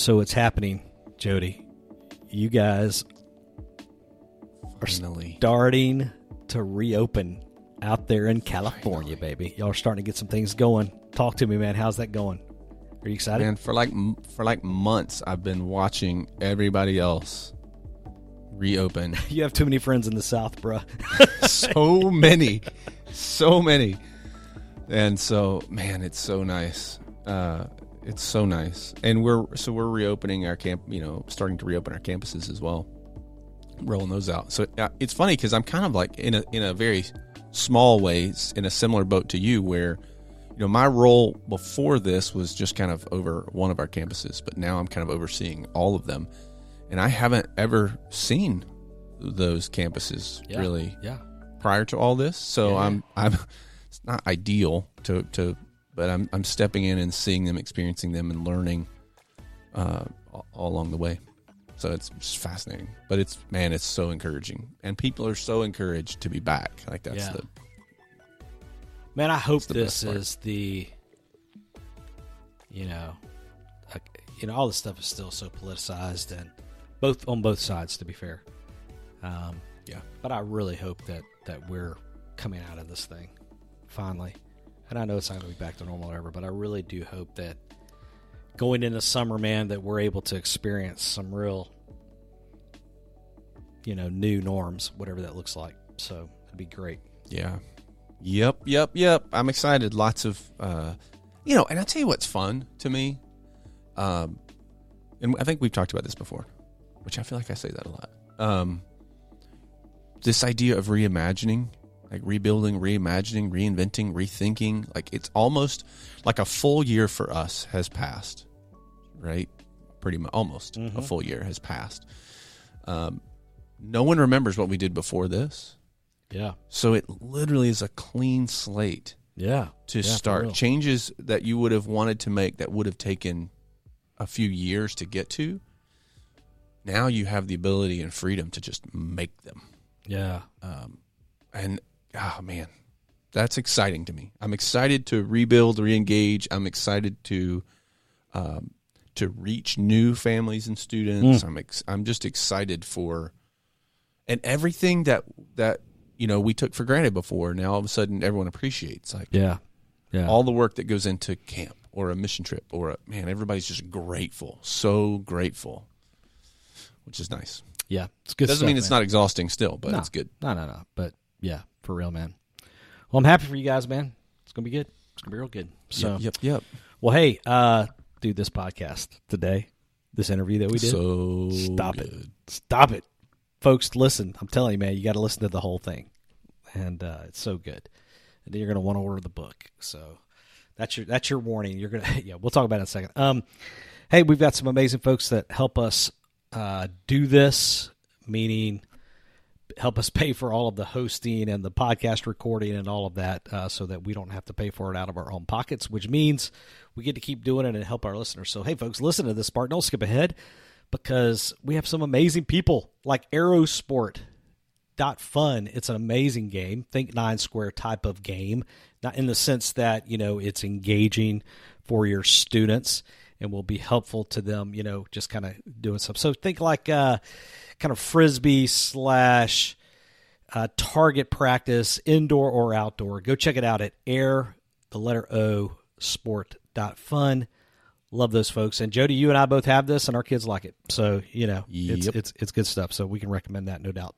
So it's happening, Jody. You guys are Finally. starting to reopen out there in California, baby. Y'all are starting to get some things going. Talk to me, man. How's that going? Are you excited? Man, for like for like months, I've been watching everybody else reopen. You have too many friends in the South, bruh. so many, so many, and so man, it's so nice. Uh, it's so nice, and we're so we're reopening our camp. You know, starting to reopen our campuses as well, rolling those out. So uh, it's funny because I'm kind of like in a in a very small way in a similar boat to you, where you know my role before this was just kind of over one of our campuses, but now I'm kind of overseeing all of them, and I haven't ever seen those campuses Yeah. really Yeah. prior to all this. So Yeah. I'm I'm it's not ideal to to but I'm I'm stepping in and seeing them, experiencing them, and learning uh, all, along the way. So it's fascinating. But it's man, it's so encouraging, and people are so encouraged to be back. Like that's Yeah. the Man, I hope this is the, you know, like, you know, all this stuff is still so politicized and both on both sides. To be fair, um, yeah. but I really hope that that we're coming out of this thing finally. And I know it's not going to be back to normal ever, but I really do hope that going into summer, man, that we're able to experience some real, you know, new norms, whatever that looks like. So it'd be great. Yeah. Yep, yep, yep. I'm excited. Lots of uh you know, and I'll tell you what's fun to me. Um and I think we've talked about this before, which I feel like I say that a lot. Um this idea of reimagining, like rebuilding, reimagining, reinventing, rethinking, like it's almost like a full year for us has passed. Right? Pretty much almost a Mhm. full year has passed. Um no one remembers what we did before this. Yeah. So it literally is a clean slate Yeah. to Yeah, start changes that you would have wanted to make that would have taken a few years to get to. Now you have the ability and freedom to just make them. Yeah. Um, and oh man, that's exciting to me. I'm excited to rebuild, reengage. I'm excited to um, to reach new families and students. I'm ex- I'm just excited for and everything that that you know we took for granted before. Now all of a sudden everyone appreciates like Yeah. Yeah. all the work that goes into camp or a mission trip or a man. Everybody's just grateful, so grateful, which is nice. yeah. It's good. Doesn't stuff, mean it's man. not exhausting still, but No. it's good. No, no, no. But yeah, for real, man. Well, I'm happy for you guys, man. It's gonna be good. It's gonna be real good. So, yep, yep. well, hey, uh, dude, this podcast today, this interview that we did, So stop good. it, stop it, folks. Listen, I'm telling you, man, you got to listen to the whole thing, and uh, it's so good. And then you're gonna want to order the book. So that's your that's your warning. You're gonna yeah. We'll talk about it in a second. Um, hey, we've got some amazing folks that help us uh, do this, meaning help us pay for all of the hosting and the podcast recording and all of that uh, so that we don't have to pay for it out of our own pockets, which means we get to keep doing it and help our listeners. So, hey, folks, listen to this part. Don't skip ahead because we have some amazing people like Airosport. Dot fun. It's an amazing game. Think nine square type of game, not in the sense that you know it's engaging for your students and will be helpful to them. You know, just kind of doing stuff. So think like uh, kind of frisbee slash uh, target practice, indoor or outdoor. Go check it out at air the letter O sport dot fun. Love those folks. And Jody, you and I both have this, and our kids like it. So you know, it's Yep. it's it's good stuff. So we can recommend that, no doubt.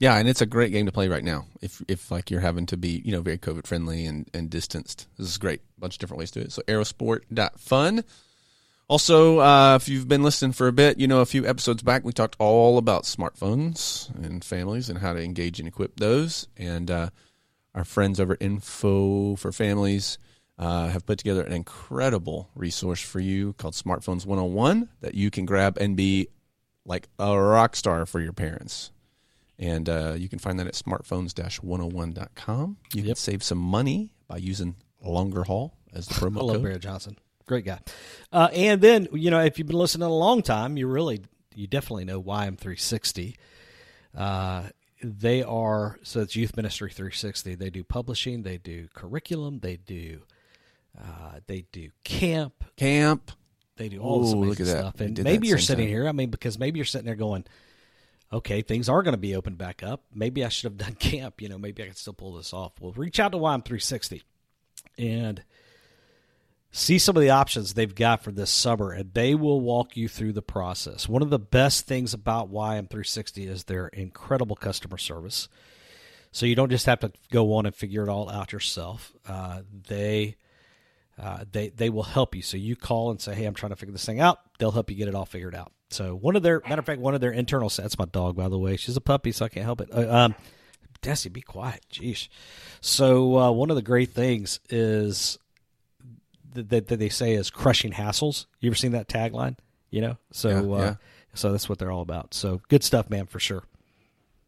Yeah, and it's a great game to play right now. If if like you're having to be, you know, very COVID friendly and, and distanced. This is great. A bunch of different ways to do it. So airosport.fun. Also, uh, if you've been listening for a bit, you know a few episodes back we talked all about smartphones and families and how to engage and equip those. And uh, our friends over at Info for Families uh, have put together an incredible resource for you called Smartphones 101 that you can grab and be like a rock star for your parents. And uh, you can find that at smartphones-101.com. You can save some money by using longer haul as the promo love code. Barrett Johnson. Great guy. Uh, and then, you know, if you've been listening a long time, you really, you definitely know YM360. Uh, they are, so it's Youth Ministry 360. They do publishing, they do curriculum, they do, uh, they do camp, Camp. They do all this Ooh, amazing look at stuff. And maybe you're sitting time. here. I mean, because maybe you're sitting there going, okay, things are going to be open back up. Maybe I should have done camp. You know, maybe I could still pull this off. Well, reach out to YM360 and see some of the options they've got for this summer, and they will walk you through the process. One of the best things about YM360 is their incredible customer service. So you don't just have to go on and figure it all out yourself. Uh, they uh, they they will help you. So you call and say, "Hey, I'm trying to figure this thing out." They'll help you get it all figured out. So one of their matter of fact, one of their internal that's my dog, by the way. She's a puppy, so I can't help it. Uh, um, Desi, be quiet. Jeez. So uh, one of the great things is that, that, they say is crushing hassles. You ever seen that tagline? You know, so Yeah, uh, yeah. so that's what they're all about. So good stuff, man, for sure.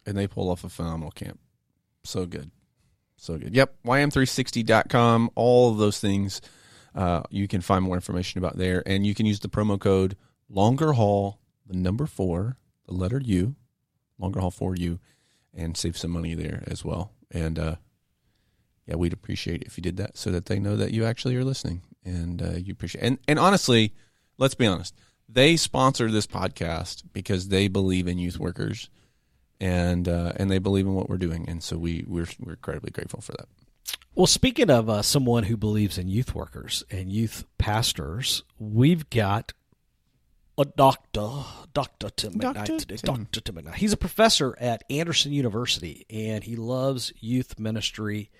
and they pull off a phenomenal camp. So good. So good. Yep. YM360.com. All of those things. Uh, you can find more information about there. And you can use the promo code longer haul, the number four, the letter U, longer haul for you, and save some money there as well. And uh, yeah, we'd appreciate it if you did that so that they know that you actually are listening and uh, you appreciate and and honestly, let's be honest. They sponsor this podcast because they believe in youth workers and uh, and they believe in what we're doing, and so we we're we're incredibly grateful for that. Well, speaking of uh, someone who believes in youth workers and youth pastors, we've got a doctor, Dr. Tim McKnight Dr. today. Tim. Dr. Tim McKnight. He's a professor at Anderson University, and he loves youth ministry.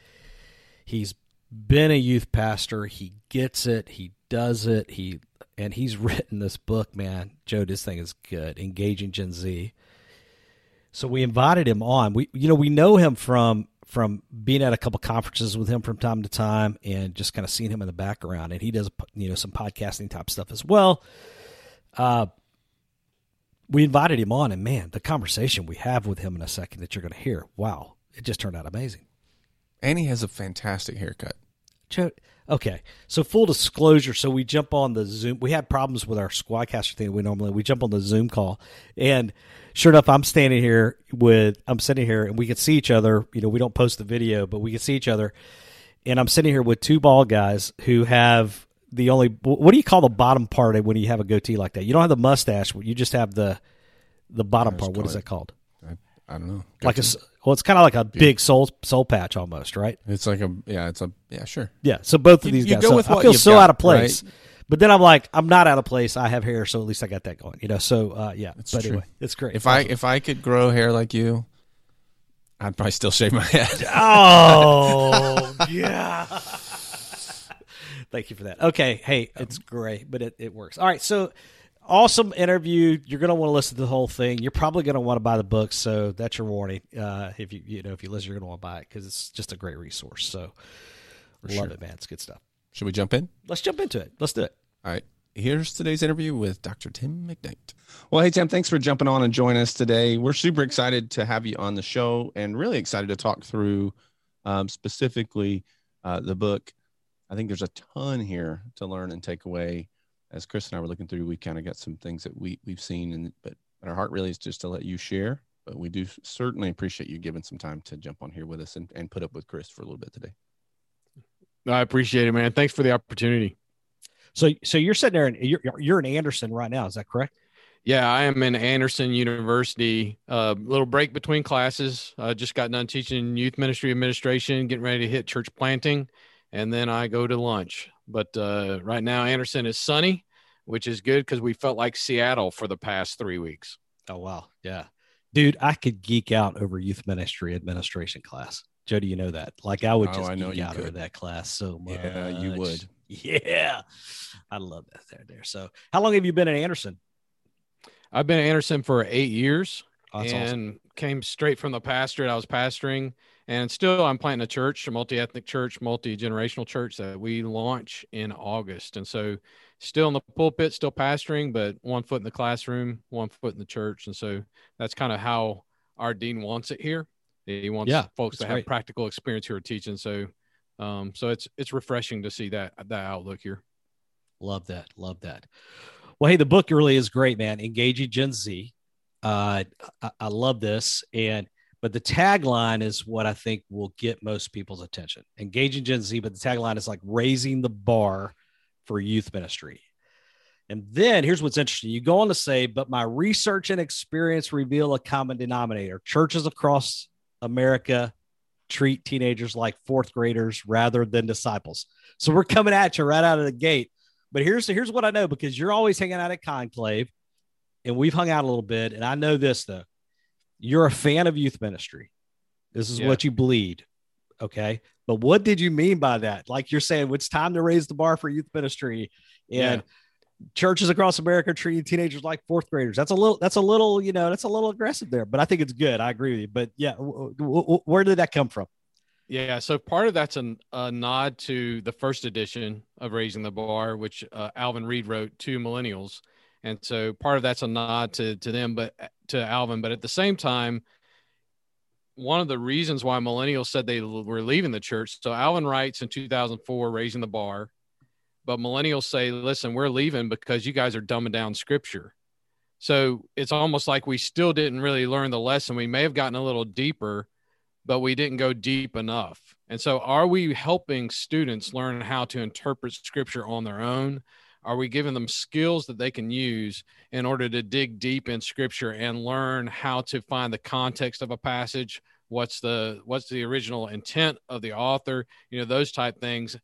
He's been a youth pastor. He gets it. He does it. He and he's written this book, man. Joe, this thing is good. Engaging Gen Z. So we invited him on. We you know we know him from from being at a couple conferences with him from time to time and just kind of seeing him in the background. And he does you know some podcasting type stuff as well. Uh, we invited him on, and man, the conversation we have with him in a second that you're going to hear, wow, it just turned out amazing. And he has a fantastic haircut. Okay, so full disclosure, so we jump on the Zoom. We had problems with our Squadcaster thing. We normally we jump on the Zoom call, and sure enough, I'm standing here with I'm sitting here, and we can see each other. You know, we don't post the video, but we can see each other, and I'm sitting here with two bald guys who have the only what do you call the bottom part when you have a goatee like that? You don't have the mustache; you just have the the bottom part. What is that called? I, I don't know. Like a well, it's kind of like a big soul soul patch almost, right? it's like a yeah, it's a yeah, sure. Yeah. So both of You- these guys. go so I feel so got, out of place. right? But then I'm like, I'm not out of place. I have hair, so at least I got that going. You know. So uh, yeah. It's but true. anyway, it's great. If I if I could grow hair like you, I'd probably still shave my head. oh yeah. Thank you for that. Okay. Hey, it's great, but it, it works. All right. So awesome interview. You're going to want to listen to the whole thing. You're probably going to want to buy the book. So that's your warning. Uh, if you you know if you listen, you're going to want to buy it because it's just a great resource. So love sure. it, man. It's good stuff. Should we jump in? Let's jump into it. Let's do it. All right. Here's today's interview with Dr. Tim McKnight. Well, hey, Tim, thanks for jumping on and joining us today. We're super excited to have you on the show and really excited to talk through um, specifically uh, the book. I think there's a ton here to learn and take away. As Chris and I were looking through, we kind of got some things that we, we've seen, and but, but our heart really is just to let you share. But we do certainly appreciate you giving some time to jump on here with us and, and put up with Chris for a little bit today. I appreciate it, man. Thanks for the opportunity. So so you're sitting there and you're you're in Anderson right now. Is that correct? Yeah, I am in Anderson University. A uh, little break between classes. I just got done teaching youth ministry administration, getting ready to hit church planting, and then I go to lunch. But uh, right now, Anderson is sunny, which is good because we felt like Seattle for the past three weeks. Oh wow, yeah, dude, I could geek out over youth ministry administration class. Joe, do you know that? Like, I would Oh, just I know geek you out over could. that class so much. Yeah, you would. Yeah, I love that there. There. So, how long have you been at Anderson? I've been at Anderson for eight years. Oh, and awesome. came straight from the pastorate I was pastoring. And still, I'm planting a church, a multi ethnic church, multi generational church that we launch in August. And so, still in the pulpit, still pastoring, but one foot in the classroom, one foot in the church. And so, that's kind of how our dean wants it here. He wants Yeah, folks to have right. practical experience who are teaching. So, um, so it's it's refreshing to see that that outlook here. Love that. Love that. Well, hey, the book really is great, man. Engaging Gen Z. Uh, I, I love this, and but the tagline is what I think will get most people's attention. Engaging Gen Z, but the tagline is like raising the bar for youth ministry. And then here's what's interesting. You go on to say, but my research and experience reveal a common denominator. Churches across America treat teenagers like fourth graders rather than disciples. So we're coming at you right out of the gate. But here's here's what I know because you're always hanging out at Conclave, and we've hung out a little bit. And I know this though, you're a fan of youth ministry. This is Yeah. what you bleed. Okay. But what did you mean by that? Like you're saying, it's time to raise the bar for youth ministry. And churches across America treating teenagers like fourth graders. That's a little, that's a little, you know, that's a little aggressive there, but I think it's good. I agree with you. But yeah, w- w- where did that come from? Yeah, so part of that's an, a nod to the first edition of Raising the Bar, which uh, Alvin Reid wrote to millennials, and so part of that's a nod to to them, but to Alvin. But at the same time, one of the reasons why millennials said they were leaving the church. So Alvin writes in 2004, Raising the Bar, but millennials say, "Listen, we're leaving because you guys are dumbing down Scripture." So it's almost like we still didn't really learn the lesson. We may have gotten a little deeper but we didn't go deep enough. And so, are we helping students learn how to interpret scripture on their own? Are we giving them skills that they can use in order to dig deep in scripture and learn how to find the context of a passage? What's the what's the original intent of the author? You know, those type things.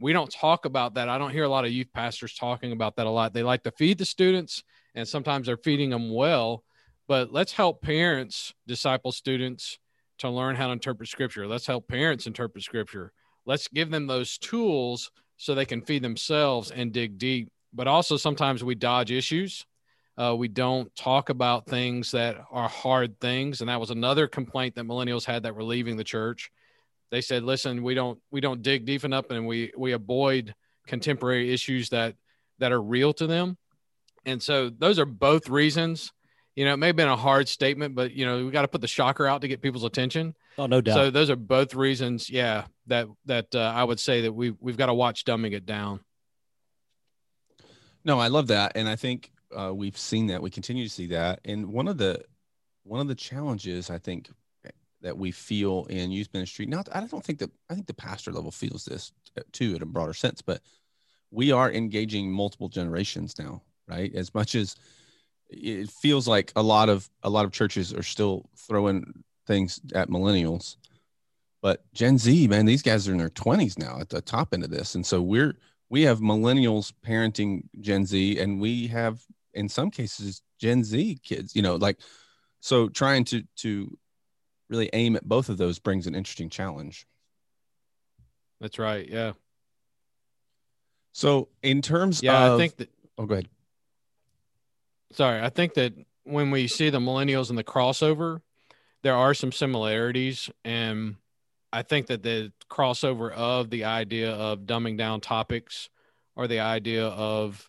We don't talk about that. I don't hear a lot of youth pastors talking about that a lot. They like to feed the students, and sometimes they're feeding them well. But let's help parents disciple students to learn how to interpret scripture. Let's help parents interpret scripture. Let's give them those tools so they can feed themselves and dig deep. But also, sometimes we dodge issues. Uh, we don't talk about things that are hard things, and that was another complaint that millennials had that were leaving the church. They said, "Listen, we don't we don't dig deep enough, and we we avoid contemporary issues that that are real to them." And so, those are both reasons you know, it may have been a hard statement, but you know, we got to put the shocker out to get people's attention. Oh, no doubt. So those are both reasons, yeah, that that uh, I would say that we we've got to watch dumbing it down. No, I love that, and I think uh, we've seen that. We continue to see that, and one of the one of the challenges I think that we feel in youth ministry. Not, I don't think that I think the pastor level feels this uh, too in a broader sense, but we are engaging multiple generations now, right? As much as it feels like a lot of a lot of churches are still throwing things at millennials but gen z man these guys are in their 20s now at the top end of this and so we're we have millennials parenting gen z and we have in some cases gen z kids you know like so trying to to really aim at both of those brings an interesting challenge That's right. Yeah. so in terms Yeah. of I think that. oh go ahead Sorry, I think that when we see the millennials and the crossover, there are some similarities, and I think that the crossover of the idea of dumbing down topics, or the idea of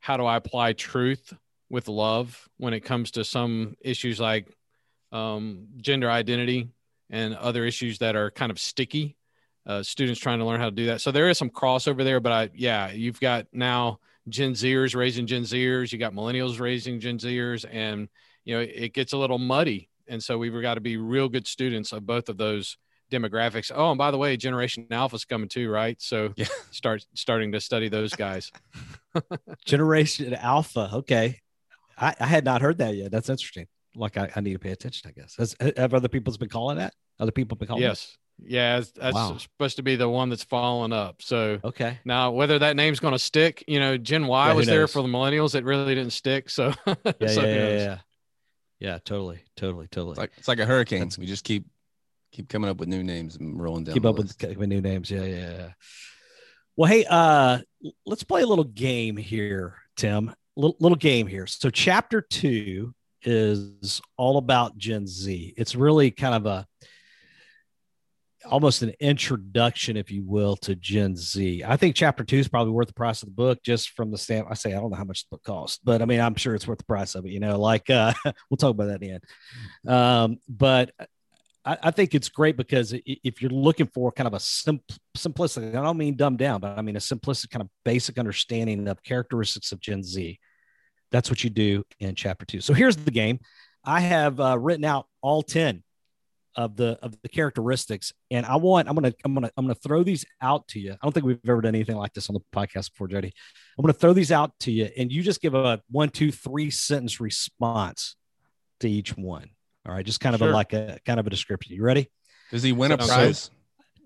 how do I apply truth with love when it comes to some issues like um, gender identity and other issues that are kind of sticky. Uh, students trying to learn how to do that. So there is some crossover there, but I, yeah, you've got now Gen Zers raising Gen Zers, you got millennials raising Gen Zers, and you know it gets a little muddy. And so we've got to be real good students of both of those demographics. Oh, and by the way, Generation Alpha's coming too, right? So Yeah. start starting to study those guys. Generation Alpha. Okay. I, I had not heard that yet. That's interesting. Like I, I need to pay attention, I guess. Has, have other people's been calling that? Other people been calling it? yes, yeah, that's, that's Wow. supposed to be the one that's following up. So Okay. now whether that name's going to stick, you know, Gen Y Yeah, who was there for the millennials. It really didn't stick. So Yeah, so yeah, yeah, yeah. Yeah, totally, totally, totally. it's like it's like a hurricane That's- we just keep keep coming up with new names and rolling down keep the up with, with new names. Yeah, yeah, yeah. Well, hey, uh, let's play a little game here, Tim. Little, little game here. So, chapter two is all about Gen Z. It's really kind of a almost an introduction, if you will, to Gen Z. I think chapter two is probably worth the price of the book just from the stand. I say I don't know how much the book costs, but I mean I'm sure it's worth the price of it. You know, like uh, we'll talk about that in the end. Um, but I, I think it's great because if you're looking for kind of a simp- simplistic, I don't mean dumbed down, but I mean a simplistic kind of basic understanding of characteristics of Gen Z. That's what you do in chapter two. So here's the game. I have uh, written out all 10 of the of the characteristics, and I want I'm gonna I'm gonna I'm gonna throw these out to you. I don't think we've ever done anything like this on the podcast before, Jody. I'm gonna throw these out to you, and you just give a one, two, three sentence response to each one. All right, just kind of Sure. a like a kind of a description. You ready? Does he win a Sounds prize?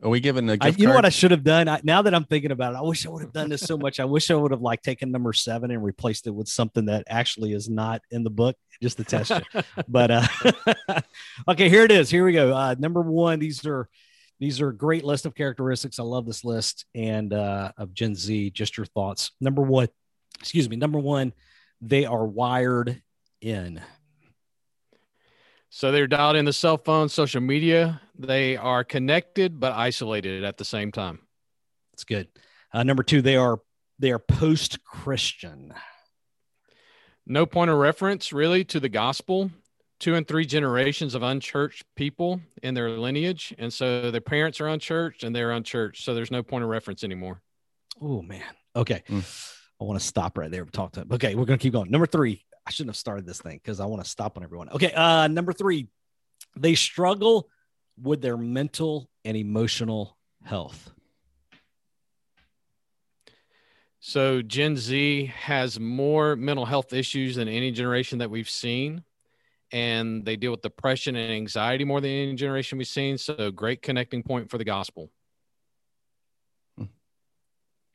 Are we giving a I, gift you know what I should have done? I, now that I'm thinking about it, I wish I would have done this so much. I wish I would have like taken number seven and replaced it with something that actually is not in the book, just to test you. but uh, okay, here it is. Here we go. Uh, number one. These are these are a great list of characteristics. I love this list and uh, of Gen Z. Just your thoughts. Number one. Excuse me. Number one. They are wired in. So they're dialed in the cell phone, social media. They are connected but isolated at the same time. That's good. Uh, number two. They are they are post Christian. No point of reference really to the gospel. Two and three generations of unchurched people in their lineage. And so their parents are unchurched and they're unchurched. So there's no point of reference anymore. Oh man. Okay. Mm. I want to stop right there talk to him. Okay, we're gonna keep going. Number three. I shouldn't have started this thing because I want to stop on everyone. Okay. Uh number three. They struggle with their mental and emotional health. So Gen Z has more mental health issues than any generation that we've seen. And they deal with depression and anxiety more than any generation we've seen. So great connecting point for the gospel.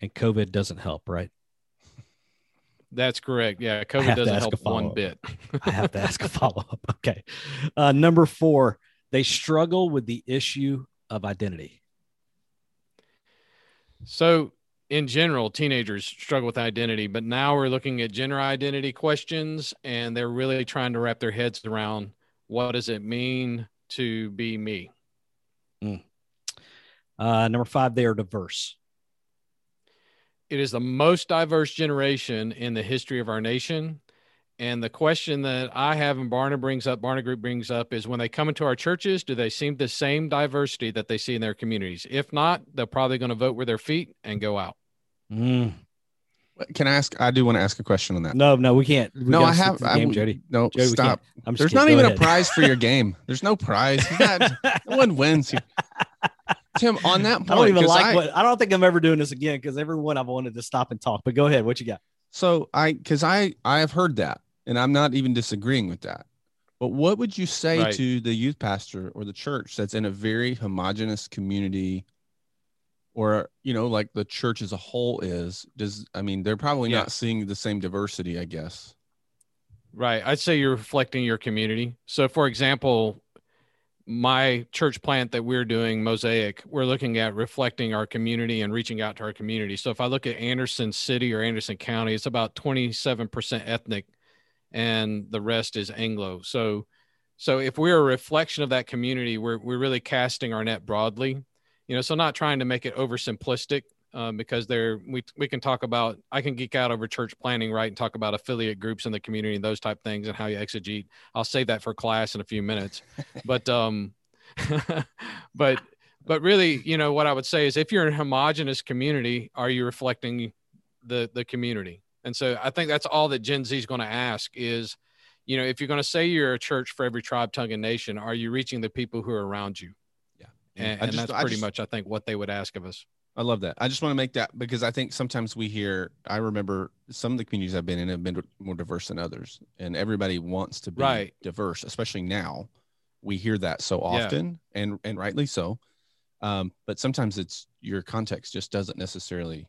And COVID doesn't help, right? That's correct. Yeah, COVID doesn't help one bit. I have to ask a follow-up. Okay. Uh number four, they struggle with the issue of identity. So, in general, teenagers struggle with identity, but now we're looking at gender identity questions and they're really trying to wrap their heads around what does it mean to be me? Uh number five, they are diverse. It is the most diverse generation in the history of our nation. And the question that I have and Barna brings up, Barna Group brings up, is when they come into our churches, do they see the same diversity that they see in their communities? If not, they're probably going to vote with their feet and go out. Mm. Can I ask? I do want to ask a question on that. No, no, we can't. We no, gotta I have. to the I, game, Jody. No, Jody, stop. I'm There's not even ahead. a prize for your game. There's no prize. Not- no one wins here. Tim, on that point, I don't even 'cause like I- what I don't think I'm ever doing this again because everyone I've wanted to stop and talk. But go ahead. What you got? So I, because I, I have heard that, and I'm not even disagreeing with that. But what would you say Right. to the youth pastor or the church that's in a very homogenous community, or you know, like the church as a whole is? Does I mean they're probably Yeah. not seeing the same diversity, I guess. Right. I'd say you're reflecting your community. So, for example, my church plant that we're doing, Mosaic, we're looking at reflecting our community and reaching out to our community. So, if I look at Anderson City or Anderson County, it's about 27% ethnic and the rest is Anglo. So, so if we're a reflection of that community, we're, we're really casting our net broadly, you know, so not trying to make it oversimplistic um, because there we we can talk about I can geek out over church planting, right, and talk about affiliate groups in the community and those type things and how you exegete. I'll save that for class in a few minutes, but um, but but really, you know, what I would say is if you're in a homogenous community, are you reflecting the the community? And so I think that's all that Gen Z is going to ask is, you know, if you're going to say you're a church for every tribe, tongue, and nation, are you reaching the people who are around you? Yeah, And, and just- that's pretty just- much, I think, what they would ask of us. I love that. I just want to make that because I think sometimes we hear. I remember some of the communities I've been in have been more diverse than others, and everybody wants to be Right. diverse, especially now. We hear that so Yeah. often, and and rightly so. Um, but sometimes it's your context just doesn't necessarily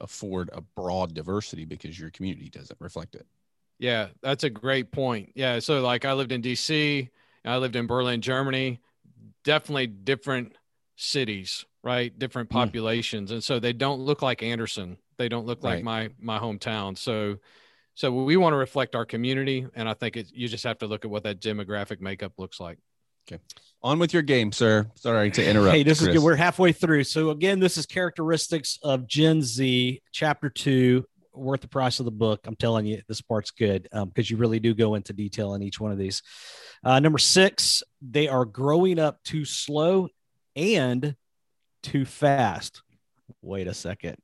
afford a broad diversity because your community doesn't reflect it. Yeah, that's a great point. Yeah, so like I lived in DC, I lived in Berlin, Germany, definitely different cities, right? Different Hmm. populations, and so they don't look like Anderson. They don't look like my my hometown. So, so we want to reflect our community, and I think it, you just have to look at what that demographic makeup looks like. On with your game, sir. Sorry to interrupt. Hey, this is good. We're halfway through. So again, this is characteristics of Gen Z, chapter two, worth the price of the book. I'm telling you, this part's good because you really do go into detail in each one of these. Uh, number six, they are growing up too slow and too fast. Wait a second,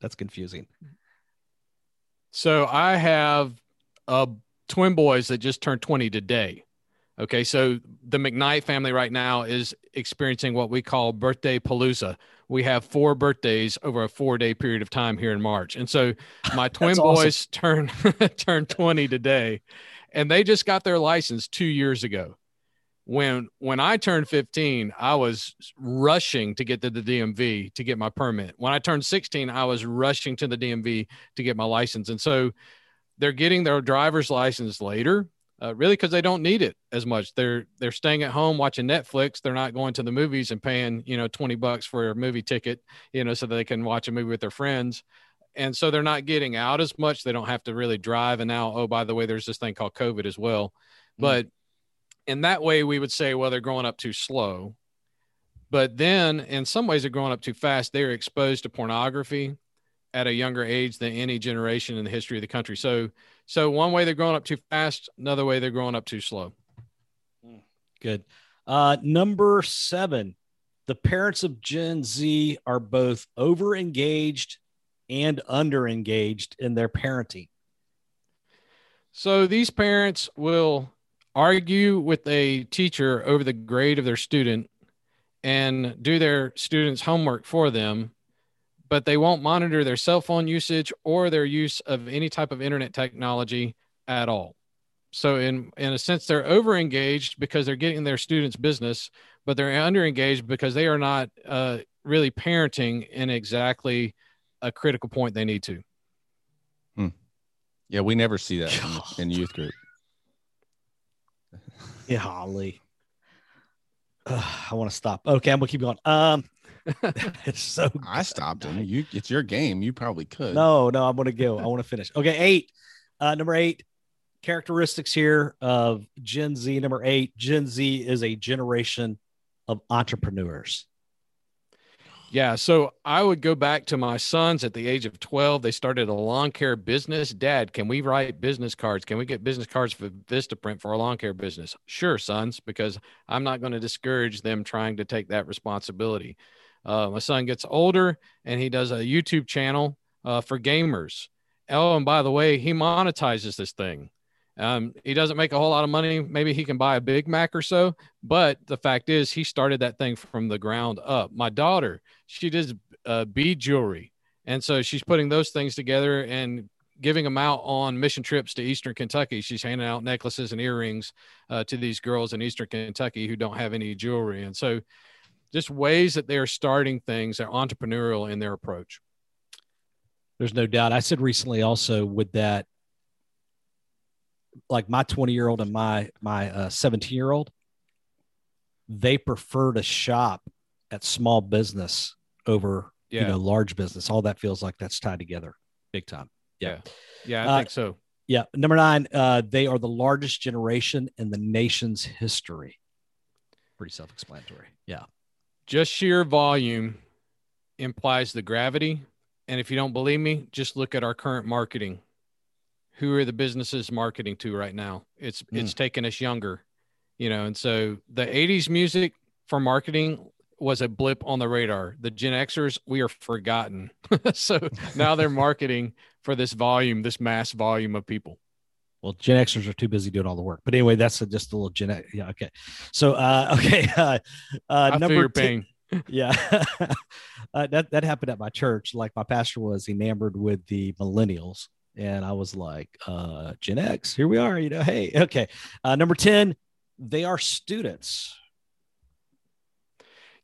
that's confusing. So I have uh, twin boys that just turned 20 today. Okay, so the McKnight family right now is experiencing what we call birthday palooza. We have four birthdays over a four day period of time here in March. And so my twin That's awesome. boys turn turn 20 today, and they just got their license two years ago. When when I turned 15, I was rushing to get to the DMV to get my permit. When I turned 16, I was rushing to the DMV to get my license. And so they're getting their driver's license later uh, really because they don't need it as much. They're they're staying at home watching Netflix. They're not going to the movies and paying you know twenty bucks for a movie ticket, you know, so they can watch a movie with their friends. And so they're not getting out as much. They don't have to really drive. And now, oh, by the way, there's this thing called COVID as well. Mm. But in that way, we would say, well, they're growing up too slow. But then, in some ways, they're growing up too fast. They're exposed to pornography at a younger age than any generation in the history of the country. So, so one way they're growing up too fast, another way they're growing up too slow. Good. Uh, number seven, the parents of Gen Z are both over engaged and under engaged in their parenting. So these parents will argue with a teacher over the grade of their student and do their students' homework for them, but they won't monitor their cell phone usage or their use of any type of internet technology at all. So in in a sense, they're over engaged because they're getting their students' business, but they're under engaged because they are not uh, really parenting in exactly a critical point they need to. Hmm. Yeah, we never see that in, in youth group. Yeah, Holly. Ugh, I want to stop. Okay, I'm gonna keep going. Um, it's so I stopped him. You, it's your game. You probably could. no, no. I'm gonna go. I want to finish. Okay, eight. Uh, number eight. Characteristics here of Gen Z. Number eight. Gen Z is a generation of entrepreneurs. Yeah, so I would go back to my sons at the age of 12. They started a lawn care business. Dad, can we write business cards? Can we get business cards for Vistaprint for our lawn care business? Sure, sons, because I'm not going to discourage them trying to take that responsibility. Uh, my son gets older and he does a YouTube channel uh, for gamers. Oh, and by the way, he monetizes this thing. Um, he doesn't make a whole lot of money. Maybe he can buy a Big Mac or so. But the fact is, he started that thing from the ground up. My daughter, she does uh, bead jewelry. And so she's putting those things together and giving them out on mission trips to Eastern Kentucky. She's handing out necklaces and earrings uh, to these girls in Eastern Kentucky who don't have any jewelry. And so just ways that they are starting things, they're entrepreneurial in their approach. There's no doubt. I said recently also with that, like my 20 year old and my my 17 year old, they prefer to shop at small business over Yeah. you know large business. All that feels like that's tied together, big time. Yeah. Yeah, I Uh, think so. Yeah. Number nine, uh, they are the largest generation in the nation's history. Pretty self explanatory. Yeah. Just sheer volume implies the gravity. And if you don't believe me, just look at our current marketing. Who are the businesses marketing to right now? It's hmm. it's taking us younger, you know. And so the '80s music for marketing was a blip on the radar. The Gen Xers, we are forgotten. so now they're marketing for this volume, this mass volume of people. Well, Gen Xers are too busy doing all the work. But anyway, that's a, just a little Gen X. Yeah. Okay. So, uh, okay. Uh, uh, feel number your 10 pain. yeah uh, that that happened at my church like my pastor was enamored with the millennials and i was like uh gen x here we are you know hey okay uh number 10 they are students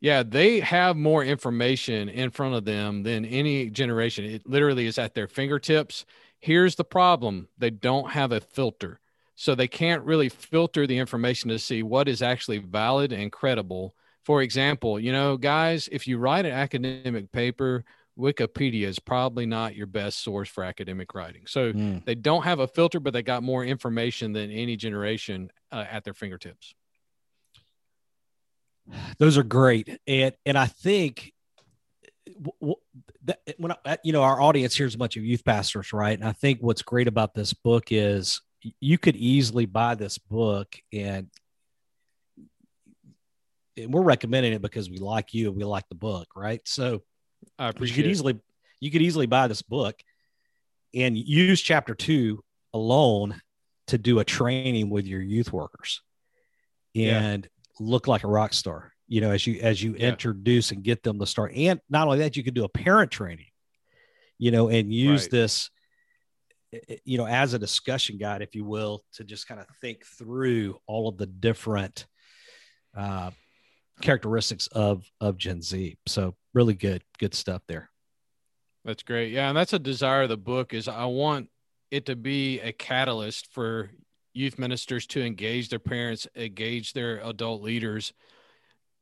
Yeah, they have more information in front of them than any generation. It literally is at their fingertips. Here's the problem they don't have a filter. So they can't really filter the information to see what is actually valid and credible. For example, you know, guys, if you write an academic paper, Wikipedia is probably not your best source for academic writing. So Mm. they don't have a filter, but they got more information than any generation uh, at their fingertips. Those are great. And and i think that when I, you know our audience here is a bunch of youth pastors right? And i think what's great about this book is you could easily buy this book and and we're recommending it because we like you and we like the book right? So I you could it. easily you could easily buy this book and use chapter two alone to do a training with your youth workers. And look like a rock star. You know, as you as you Yeah. introduce and get them to start, and not only that, you can do a parent training. You know, and use Right. this, eh, you know, as a discussion guide, if you will, to just kind of think through all of the different uh, characteristics of of Gen Z. So really good, good stuff there. That's great. Yeah, and that's a desire of the book is I want it to be a catalyst for youth ministers to engage their parents, engage their adult leaders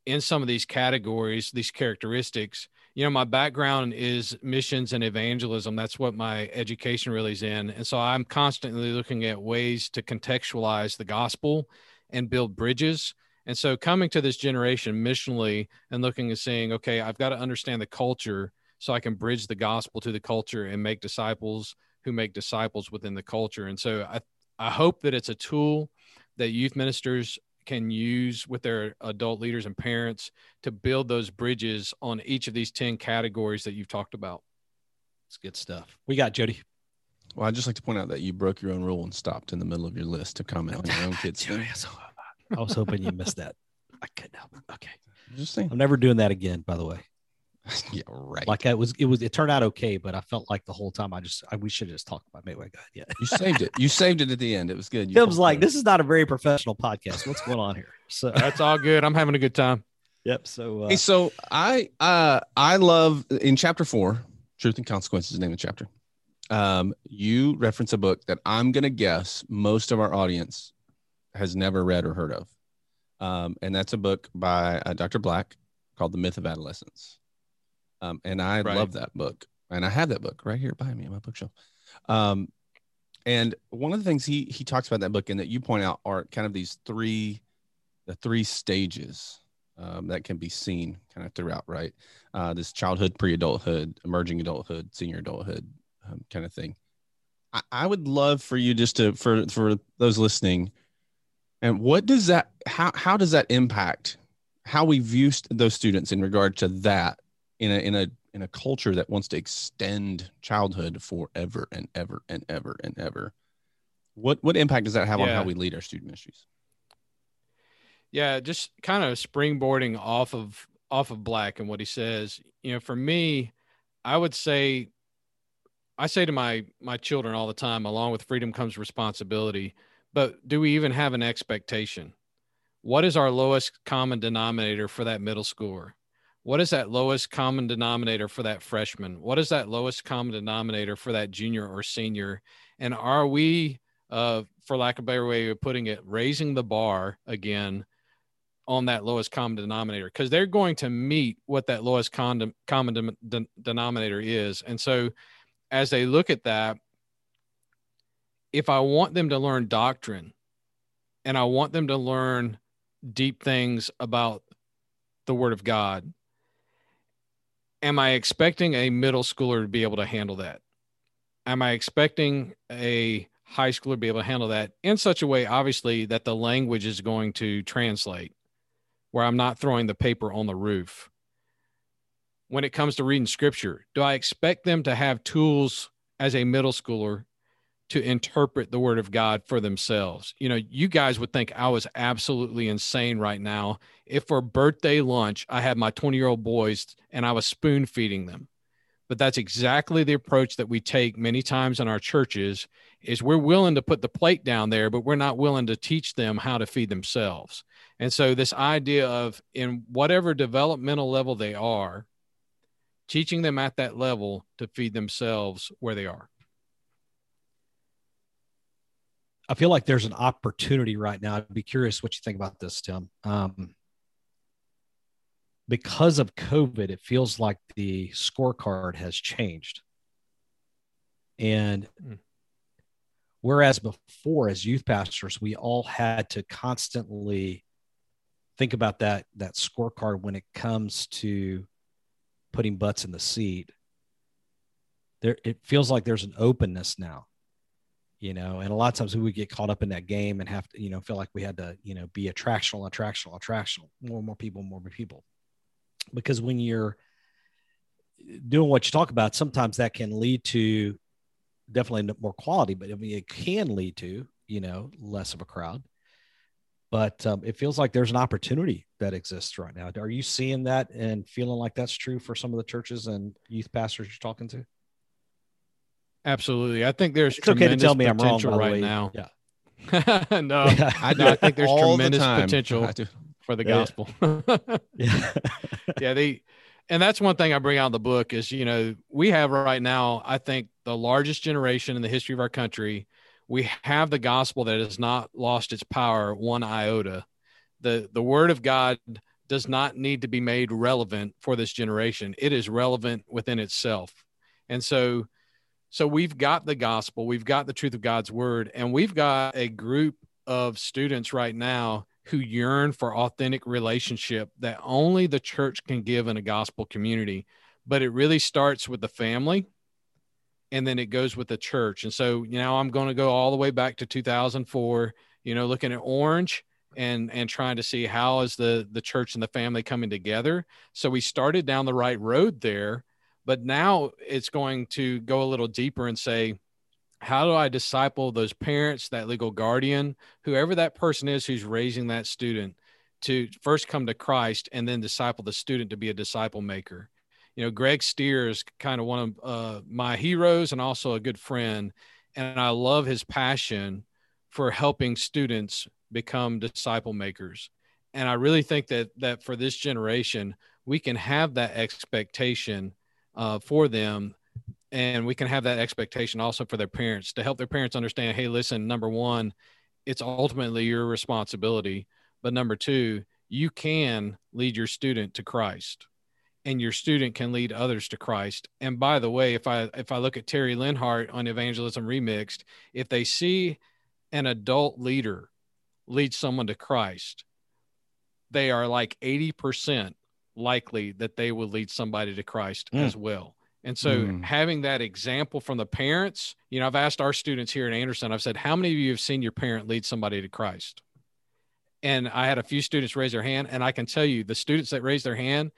in some of these categories, these characteristics. You know, my background is missions and evangelism. That's what my education really is in. And so I'm constantly looking at ways to contextualize the gospel and build bridges. And so coming to this generation missionally and looking and saying, okay, I've got to understand the culture so I can bridge the gospel to the culture and make disciples who make disciples within the culture. And so I, I hope that it's a tool that youth ministers can use with their adult leaders and parents to build those bridges on each of these 10 categories that you've talked about. It's good stuff. We got Jody. Well, I'd just like to point out that you broke your own rule and stopped in the middle of your list to comment on your own kids. thing. I was hoping you missed that. I couldn't help it. Okay. Just saying. I'm never doing that again, by the way. yeah, right. Like it was, it was, it turned out okay, but I felt like the whole time I just, I, we should have just talked about Mayweather. God. Yeah. you saved it. You saved it at the end. It was good. You Tim's pulled like, this is not a very professional podcast. What's going on here? So, That's all good. I'm having a good time. yep. So, uh, Hey, so I uh I love in chapter four, Truth and Consequences is the name of the chapter. Um, you reference a book that I'm gonna guess most of our audience has never read or heard of. Um, and that's a book by uh, Dr. Black called The Myth of Adolescence. Um, and I Right. love that book. And I have that book right here by me on my bookshelf. Um, and one of the things he he talks about in that book and that you point out are kind of these three the three stages um, that can be seen kind of throughout, right? Uh, this childhood, pre-adulthood, emerging adulthood, senior adulthood um, kind of thing. I, I would love for you just to for for those listening, and what does that how how does that impact how we view st- those students in regard to that in a in a in a culture that wants to extend childhood forever and ever and ever and ever. What what impact does that have on how we lead our student ministries? Yeah, just kind of springboarding off of off of Black and what he says. You know, for me, I would say I say to my my children all the time, along with freedom comes responsibility. But do we even have an expectation? What is our lowest common denominator for that middle schooler? What is that lowest common denominator for that freshman? What is that lowest common denominator for that junior or senior? And are we, uh, for lack of a better way of putting it, raising the bar again on that lowest common denominator? Because they're going to meet what that lowest con- common de- de- denominator is. And so as they look at that, if I want them to learn doctrine and I want them to learn deep things about the Word of God, am I expecting a middle schooler to be able to handle that? Am I expecting a high schooler to be able to handle that in such a way, obviously, that the language is going to translate, where I'm not throwing the paper on the roof? When it comes to reading scripture, do I expect them to have tools as a middle schooler to interpret the word of God for themselves? You know, you guys would think I was absolutely insane right now if for birthday lunch I had my 20 year old boys and I was spoon feeding them. But that's exactly the approach that we take many times in our churches is we're willing to put the plate down there, but we're not willing to teach them how to feed themselves. And so this idea of in whatever developmental level they are, teaching them at that level to feed themselves where they are. I feel like there's an opportunity right now. I'd be curious what you think about this, Tim. Um, because of COVID, it feels like the scorecard has changed. And Mm. whereas before, as youth pastors, we all had to constantly think about that that scorecard when it comes to putting butts in the seat. There, it feels like there's an openness now you know and a lot of times we would get caught up in that game and have to you know feel like we had to you know be attractional attractional attractional more and more people more and more people because when you're doing what you talk about sometimes that can lead to definitely more quality but i mean it can lead to you know less of a crowd but um, it feels like there's an opportunity that exists right now. Are you seeing that and feeling like that's true for some of the churches and youth pastors you're talking to? Absolutely. I think there's It's okay to tell me I'm wrong potential right now. Yeah. no, I, no, I think there's all the tremendous potential for the Yeah. gospel. Yeah. yeah, they and that's one thing I bring out in the book is, you know, we have right now, I think the largest generation in the history of our country. We have the gospel that has not lost its power one iota. The the word of God does not need to be made relevant for this generation. It is relevant within itself. And so so we've got the gospel, we've got the truth of God's word, and we've got a group of students right now who yearn for authentic relationship that only the church can give in a gospel community. But it really starts with the family and then it goes with the church. And so, you know, I'm going to go all the way back to 2004, you know, looking at Orange and and trying to see how is the the church and the family coming together. So we started down the right road there, but now it's going to go a little deeper and say how do I disciple those parents, that legal guardian, whoever that person is who's raising that student to first come to Christ and then disciple the student to be a disciple maker? You know, Greg Stier is kind of one of uh, my heroes and also a good friend. And I love his passion for helping students become disciple makers. And I really think that that for this generation, we can have that expectation uh, for them and we can have that expectation also for their parents to help their parents understand hey listen number one it's ultimately your responsibility but number two you can lead your student to christ and your student can lead others to christ. And by the way if i if i look at terry linhart on evangelism remixed if they see an adult leader lead someone to christ they are like 80% likely that they will lead somebody to christ Mm. as well and so Mm. having that example from the parents, you know, I've asked our students here at Anderson, I've said, how many of you have seen your parent lead somebody to Christ? And I had a few students raise their hand, and I can tell you the students that raise their hand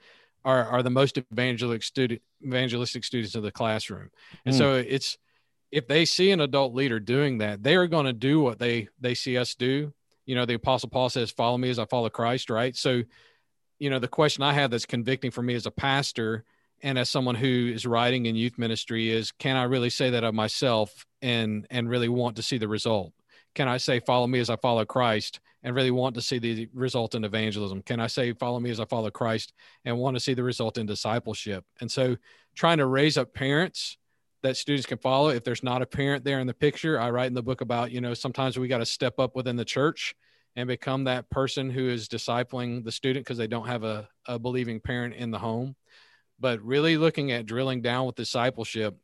are, are the most evangelistic student evangelistic students in the classroom. And Mm. so it's if they see an adult leader doing that, they are going to do what they they see us do. You know, the apostle Paul says, follow me as I follow Christ, right? So, you know, the question I have that's convicting for me as a pastor and as someone who is writing in youth ministry is can i really say that of myself and and really want to see the result? Can i say follow me as i follow christ and really want to see the result in evangelism? Can i say follow me as i follow christ and want to see the result in discipleship? And so trying to raise up parents that students can follow. If there's not a parent there in the picture i write in the book about you know sometimes we got to step up within the church and become that person who is discipling the student because they don't have a, a believing parent in the home but really looking at drilling down with discipleship,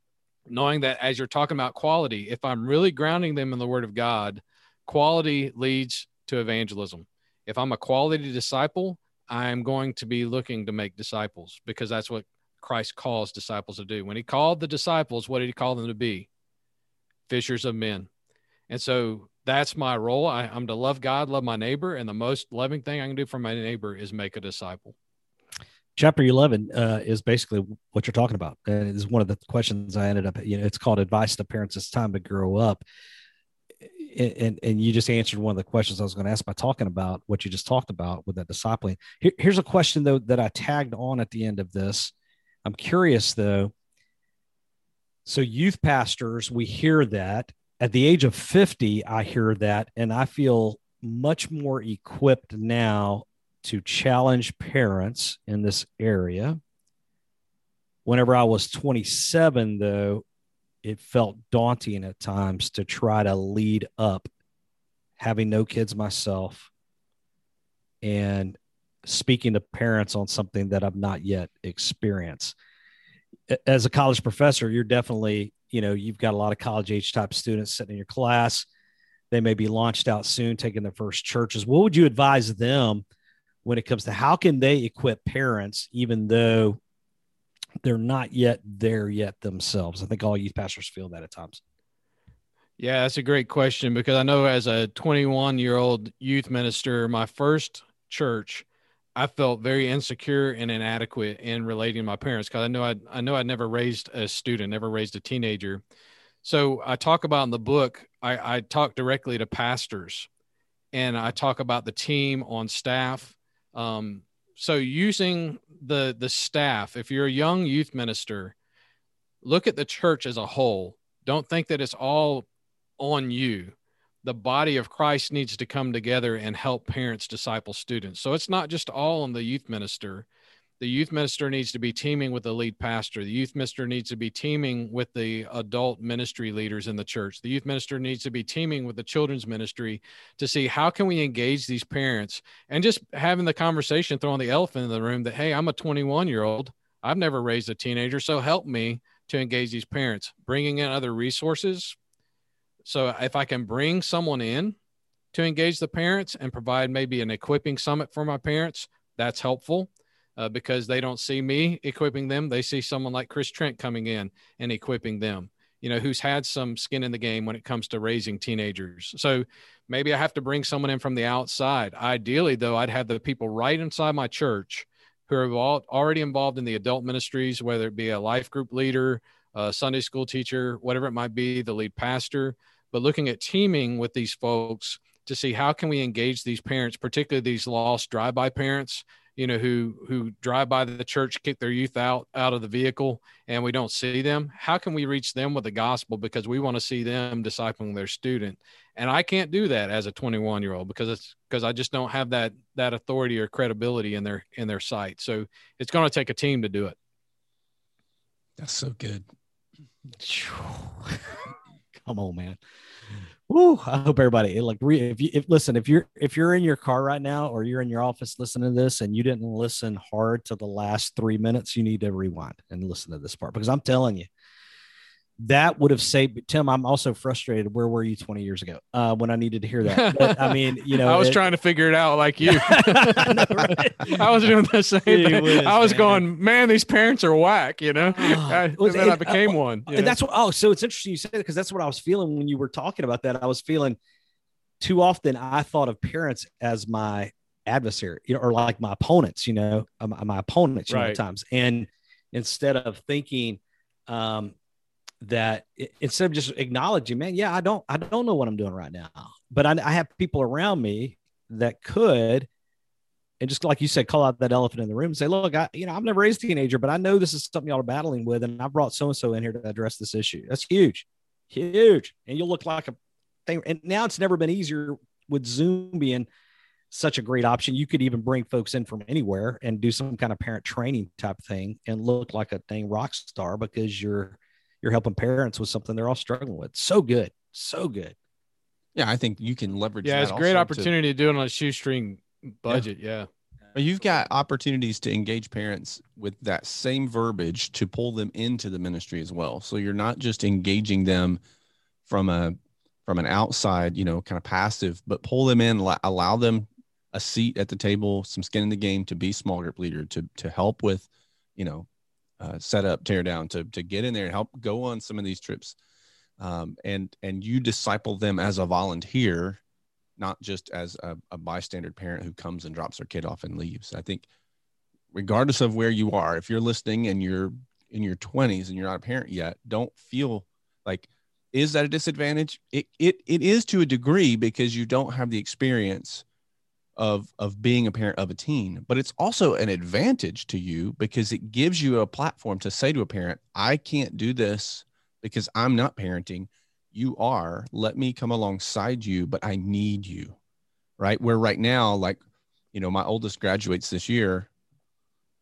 knowing that as you're talking about quality, if I'm really grounding them in the word of God, quality leads to evangelism. If I'm a quality disciple, I'm going to be looking to make disciples because that's what Christ calls disciples to do. When he called the disciples, what did he call them to be? Fishers of men. And so that's my role. I, I'm to love God, love my neighbor, and the most loving thing I can do for my neighbor is make a disciple. chapter 11 uh, is basically what you're talking about. And it is one of the questions i ended up you know it's called advice to parents it's time to grow up. And, and, and you just answered one of the questions i was going to ask by talking about what you just talked about with that discipling. Here, here's a question though that i tagged on at the end of this. I'm curious though. So youth pastors we hear that at the age of 50 i hear that and i feel much more equipped now to challenge parents in this area. Whenever I was 27, though, it felt daunting at times to try to lead up, having no kids myself, and speaking to parents on something that I've not yet experienced. As a college professor, you're definitely, you know, you've got a lot of college age type students sitting in your class. They may be launched out soon, taking their first churches. What would you advise them? when it comes to how can they equip parents even though they're not yet there yet themselves i think all youth pastors feel that at times Yeah, that's a great question because I know as a 21 year old youth minister, my first church, I felt very insecure and inadequate in relating to my parents because I know I I know I'd never raised a student, never raised a teenager. So I talk about in the book, I, I talk directly to pastors and I talk about the team on staff. Um, so using the the staff, if you're a young youth minister, look at the church as a whole. Don't think that it's all on you. The body of Christ needs to come together and help parents disciple students. So it's not just all on the youth minister the youth minister needs to be teaming with the lead pastor. The youth minister needs to be teaming with the adult ministry leaders in the church. The youth minister needs to be teaming with the children's ministry to see how can we engage these parents and just having the conversation, throwing the elephant in the room that, hey, I'm a 21 year old. I've never raised a teenager. So help me to engage these parents, bringing in other resources. So if I can bring someone in to engage the parents and provide maybe an equipping summit for my parents, that's helpful uh, because they don't see me equipping them. They see someone like Chris Trent coming in and equipping them, you know, who's had some skin in the game when it comes to raising teenagers. So maybe I have to bring someone in from the outside. Ideally, though, I'd have the people right inside my church who are already involved in the adult ministries, whether it be a life group leader, a Sunday school teacher, whatever it might be, the lead pastor, but looking at teaming with these folks to see how can we engage these parents, particularly these lost drive-by parents you know who who drive by the church kick their youth out out of the vehicle and we don't see them how can we reach them with the gospel? Because we want to see them discipling their student. And i can't do that as a 21 year old because it's because i just don't have that that authority or credibility in their in their sight. So it's going to take a team to do it. That's so good come on man. Woo, I hope everybody like if you if listen if you're if you're in your car right now or you're in your office listening to this and you didn't listen hard to the last three minutes, you need to rewind and listen to this part because I'm telling you, that would have saved Tim. I'm also frustrated. Where were you 20 years ago uh, when I needed to hear that? But, I mean, you know, I was it, trying to figure it out like you. I, know, right? I was doing the same thing. Was, I was man. going, man, these parents are whack, you know. Oh, and then I became uh, one. And know? that's what. Oh, so it's interesting you said because that's what I was feeling when you were talking about that. I was feeling too often. I thought of parents as my adversary, you know, or like my opponents. You know, my, my opponents. You right. know, times and instead of thinking. Um, that instead of just acknowledging, man, yeah, I don't, I don't know what I'm doing right now, but I, I have people around me that could, and just like you said, call out that elephant in the room and say, look, I, you know, I've never raised a teenager, but I know this is something y'all are battling with, and I brought so and so in here to address this issue. That's huge, huge, and you'll look like a thing. And now it's never been easier with Zoom being such a great option. You could even bring folks in from anywhere and do some kind of parent training type thing and look like a dang rock star because you're you're helping parents with something they're all struggling with. So good, so good. Yeah, I think you can leverage. Yeah, it's a great opportunity to, to, do it on a shoestring budget. Yeah. yeah. You've got opportunities to engage parents with that same verbiage to pull them into the ministry as well. So you're not just engaging them from a from an outside, you know, kind of passive, but pull them in, allow them a seat at the table, some skin in the game to be small group leader, to to help with, you know, uh, set up, tear down, to to get in there and help go on some of these trips, um, and and you disciple them as a volunteer, not just as a, a bystander parent who comes and drops their kid off and leaves. I think, regardless of where you are, if you're listening and you're in your 20s and you're not a parent yet, don't feel like is that a disadvantage? It it it is to a degree because you don't have the experience of of being a parent of a teen but it's also an advantage to you because it gives you a platform to say to a parent i can't do this because i'm not parenting. You are. Let me come alongside you but i need you. Right? Where right now like you know my oldest graduates this year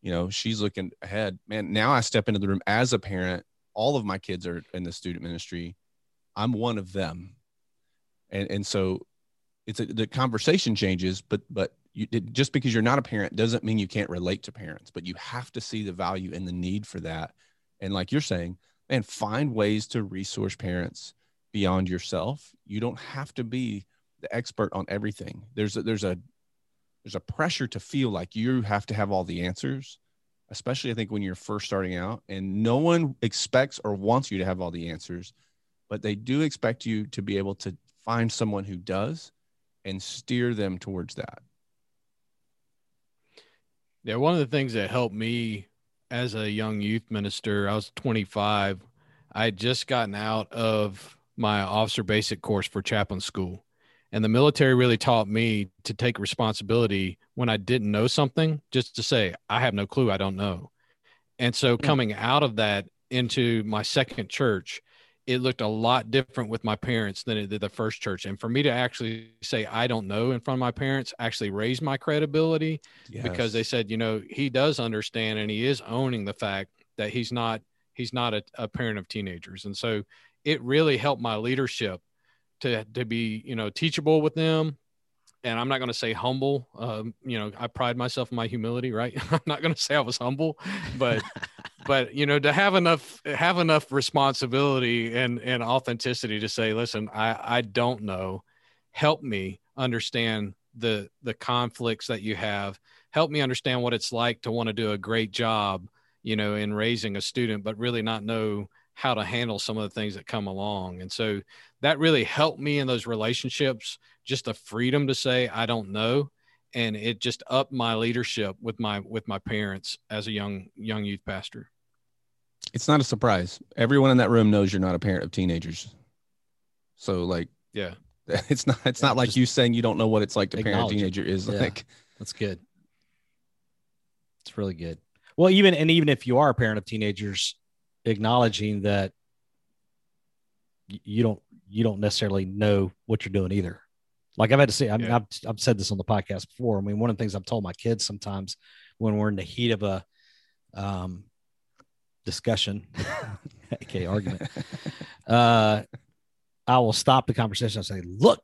you know she's looking ahead. Man now i step into the room as a parent. All of my kids are in the student ministry. I'm one of them. And and so it's a, the conversation changes, but but you, it, just because you're not a parent doesn't mean you can't relate to parents. But you have to see the value and the need for that. And like you're saying, man, find ways to resource parents beyond yourself. You don't have to be the expert on everything. There's a, there's a there's a pressure to feel like you have to have all the answers, especially I think when you're first starting out, and no one expects or wants you to have all the answers, but they do expect you to be able to find someone who does and steer them towards that. Yeah, one of the things that helped me as a young youth minister, I was 25. I had just gotten out of my officer basic course for chaplain school. And the military really taught me to take responsibility when I didn't know something, just to say, I have no clue, I don't know. And so coming out of that into my second church, it looked a lot different with my parents than it did the first church. And for me to actually say, I don't know in front of my parents actually raised my credibility because they said, you know, he does understand and he is owning the fact that he's not, he's not a, a parent of teenagers. And so it really helped my leadership to to be you know teachable with them and i'm not going to say humble um, you know i pride myself in my humility right i'm not going to say i was humble but but you know to have enough have enough responsibility and and authenticity to say listen i i don't know help me understand the the conflicts that you have help me understand what it's like to want to do a great job you know in raising a student but really not know how to handle some of the things that come along. And so that really helped me in those relationships, just the freedom to say, I don't know. And it just upped my leadership with my with my parents as a young young youth pastor. It's not a surprise. Everyone in that room knows you're not a parent of teenagers. So like yeah. It's not it's yeah, not like you saying you don't know what it's like to parent a teenager is yeah, like that's good. It's really good. Well, even and even if you are a parent of teenagers, acknowledging that you don't you don't necessarily know what you're doing either. Like I've had to say, I mean, yeah. I've, I've said this on the podcast before. I mean, one of the things I've told my kids sometimes when we're in the heat of a um, discussion, okay, argument, uh, I will stop the conversation and say, "Look,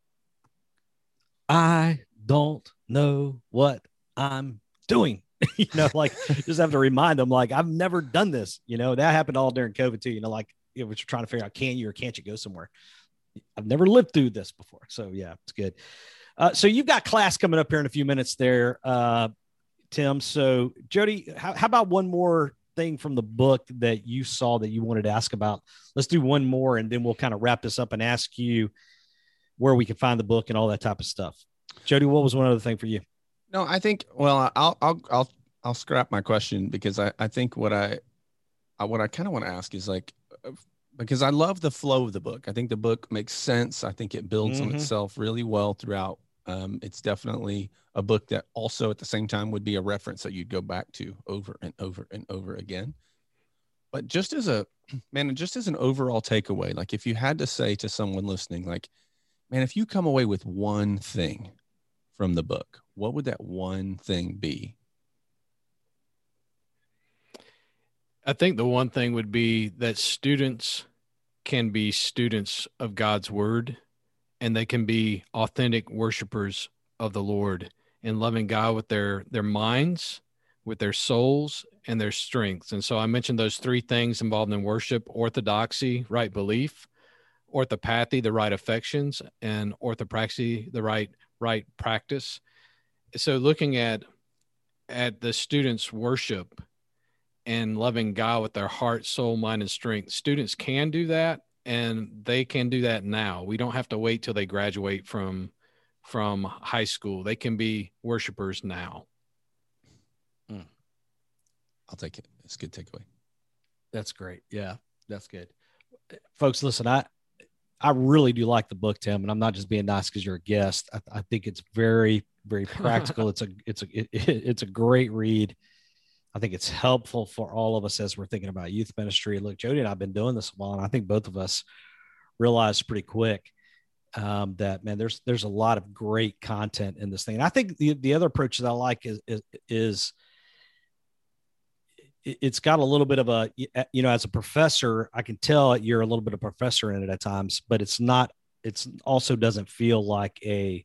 I don't know what I'm doing." you know, like just have to remind them, like, I've never done this. You know, that happened all during COVID too. You know, like it was trying to figure out can you or can't you go somewhere. I've never lived through this before. So yeah, it's good. Uh, so you've got class coming up here in a few minutes there, uh, Tim. So Jody, how, how about one more thing from the book that you saw that you wanted to ask about? Let's do one more and then we'll kind of wrap this up and ask you where we can find the book and all that type of stuff. Jody, what was one other thing for you? No, I think. Well, I'll I'll I'll I'll scrap my question because I I think what I, I what I kind of want to ask is like because I love the flow of the book. I think the book makes sense. I think it builds mm-hmm. on itself really well throughout. Um, it's definitely a book that also at the same time would be a reference that you'd go back to over and over and over again. But just as a man, just as an overall takeaway, like if you had to say to someone listening, like, man, if you come away with one thing from the book, what would that one thing be? I think the one thing would be that students can be students of God's word and they can be authentic worshipers of the Lord and loving God with their their minds, with their souls and their strengths. And so I mentioned those three things involved in worship, orthodoxy, right belief, orthopathy, the right affections, and orthopraxy, the right right practice so looking at at the students worship and loving god with their heart soul mind and strength students can do that and they can do that now we don't have to wait till they graduate from from high school they can be worshipers now mm. i'll take it it's a good takeaway that's great yeah that's good folks listen i I really do like the book, Tim, and I'm not just being nice because you're a guest. I, I, think it's very, very practical. it's a, it's a, it, it's a great read. I think it's helpful for all of us as we're thinking about youth ministry. Look, Jody and I've been doing this a while, and I think both of us realized pretty quick um, that man, there's there's a lot of great content in this thing. And I think the the other approach that I like is is, is it's got a little bit of a you know as a professor i can tell you're a little bit of professor in it at times but it's not it's also doesn't feel like a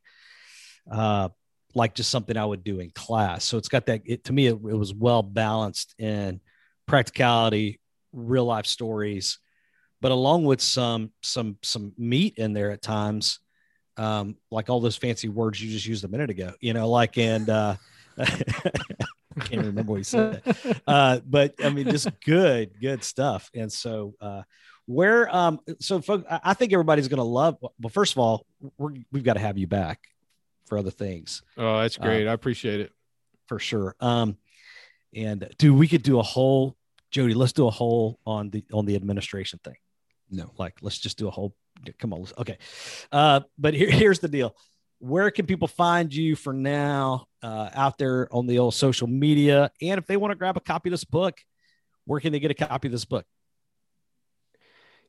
uh like just something i would do in class so it's got that it, to me it, it was well balanced in practicality real life stories but along with some some some meat in there at times um like all those fancy words you just used a minute ago you know like and uh I can't remember what he said. Uh, but I mean, just good, good stuff. And so, uh, where, um, so folks, I think everybody's going to love. Well, first of all, we're, we've got to have you back for other things. Oh, that's great. Uh, I appreciate it for sure. Um, and dude, we could do a whole Jody. Let's do a whole on the on the administration thing. No, like let's just do a whole. Come on, okay. Uh, but here, here's the deal. where can people find you for now uh, out there on the old social media? And if they want to grab a copy of this book, where can they get a copy of this book?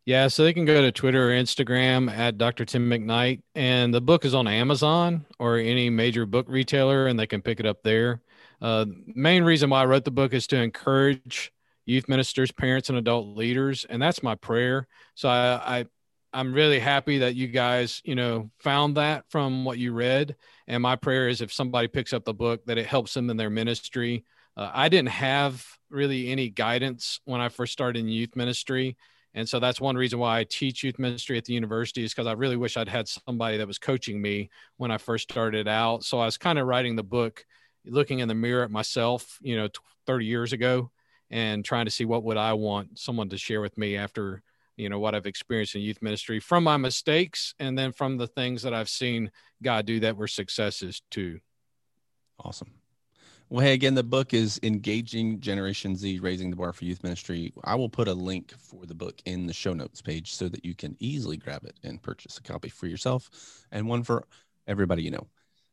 Yeah, so they can go to Twitter or Instagram at Dr. Tim McKnight, and the book is on Amazon or any major book retailer, and they can pick it up there. Uh, main reason why I wrote the book is to encourage youth ministers, parents, and adult leaders, and that's my prayer. So I, I I'm really happy that you guys, you know, found that from what you read. And my prayer is if somebody picks up the book, that it helps them in their ministry. Uh, I didn't have really any guidance when I first started in youth ministry. And so that's one reason why I teach youth ministry at the university is because I really wish I'd had somebody that was coaching me when I first started out. So I was kind of writing the book, looking in the mirror at myself, you know, 30 years ago and trying to see what would I want someone to share with me after you know what I've experienced in youth ministry from my mistakes and then from the things that I've seen God do that were successes too. Awesome. Well, hey, again, the book is Engaging Generation Z Raising the Bar for Youth Ministry. I will put a link for the book in the show notes page so that you can easily grab it and purchase a copy for yourself and one for everybody you know.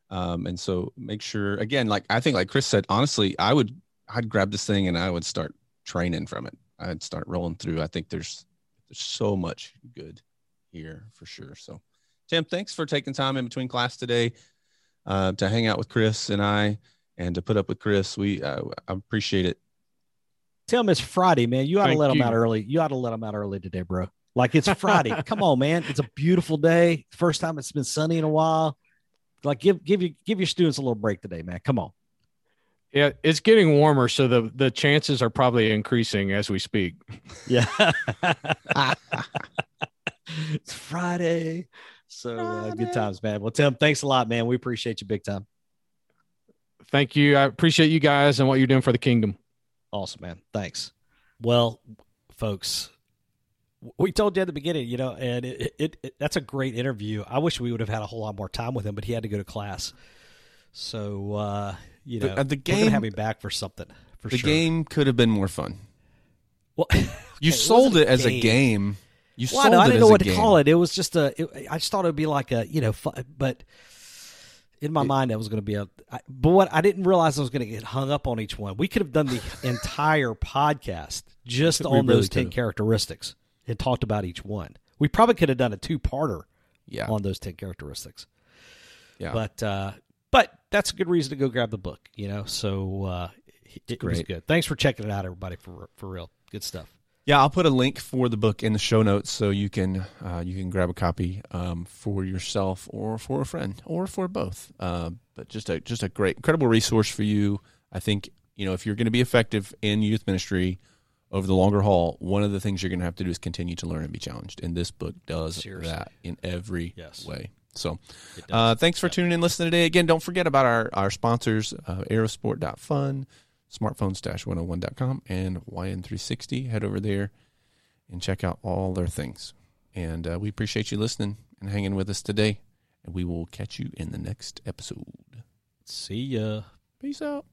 Um, and so make sure, again, like I think, like Chris said, honestly, I would, I'd grab this thing and I would start training from it. I'd start rolling through. I think there's there's so much good here for sure. So, Tim, thanks for taking time in between class today uh, to hang out with Chris and I and to put up with Chris. We uh, I appreciate it. Tell him it's Friday, man. You ought Thank to let you. him out early. You ought to let him out early today, bro. Like it's Friday. Come on, man. It's a beautiful day. First time it's been sunny in a while. Like give give you give your students a little break today, man. Come on. Yeah, it's getting warmer, so the the chances are probably increasing as we speak. Yeah. it's Friday. So uh, good times, man. Well, Tim, thanks a lot, man. We appreciate you big time. Thank you. I appreciate you guys and what you're doing for the kingdom. Awesome, man. Thanks. Well, folks, we told you at the beginning, you know, and it, it, it that's a great interview. I wish we would have had a whole lot more time with him, but he had to go to class. So, uh, you know, uh, the we're gonna game- have him back for something for the sure. game could have been more fun. well, You sold wasn't it as a game. You Well, I, sold know, I it didn't as know a what game. to call it. It was just a. It, I just thought it would be like a, you know, fu- but in my It- mind that was going to be a. I, but what I didn't realize I was going to get hung up on each one. We could have done the entire podcast just on really those ten could've. characteristics and talked about each one. We probably could have done a two-parter Yeah, on those ten characteristics. yeah. But uh, but that's a good reason to go grab the book. You know, so uh, it, it was good. Thanks for checking it out, everybody. For for real, good stuff. Yeah, I'll put a link for the book in the show notes so you can uh, you can grab a copy um, for yourself or for a friend or for both. Uh, but just a just a great, incredible resource for you. I think you know if you're going to be effective in youth ministry over the longer haul, one of the things you're going to have to do is continue to learn and be challenged. And this book does Seriously. that in every Yes. way. So, uh, thanks for Yep. tuning in, listening today. Again, don't forget about our, our sponsors, uh, airosport.fun, smartphone-101.com, and YM360. Head over there and check out all their things. And uh, we appreciate you listening and hanging with us today. And we will catch you in the next episode. See ya. Peace out.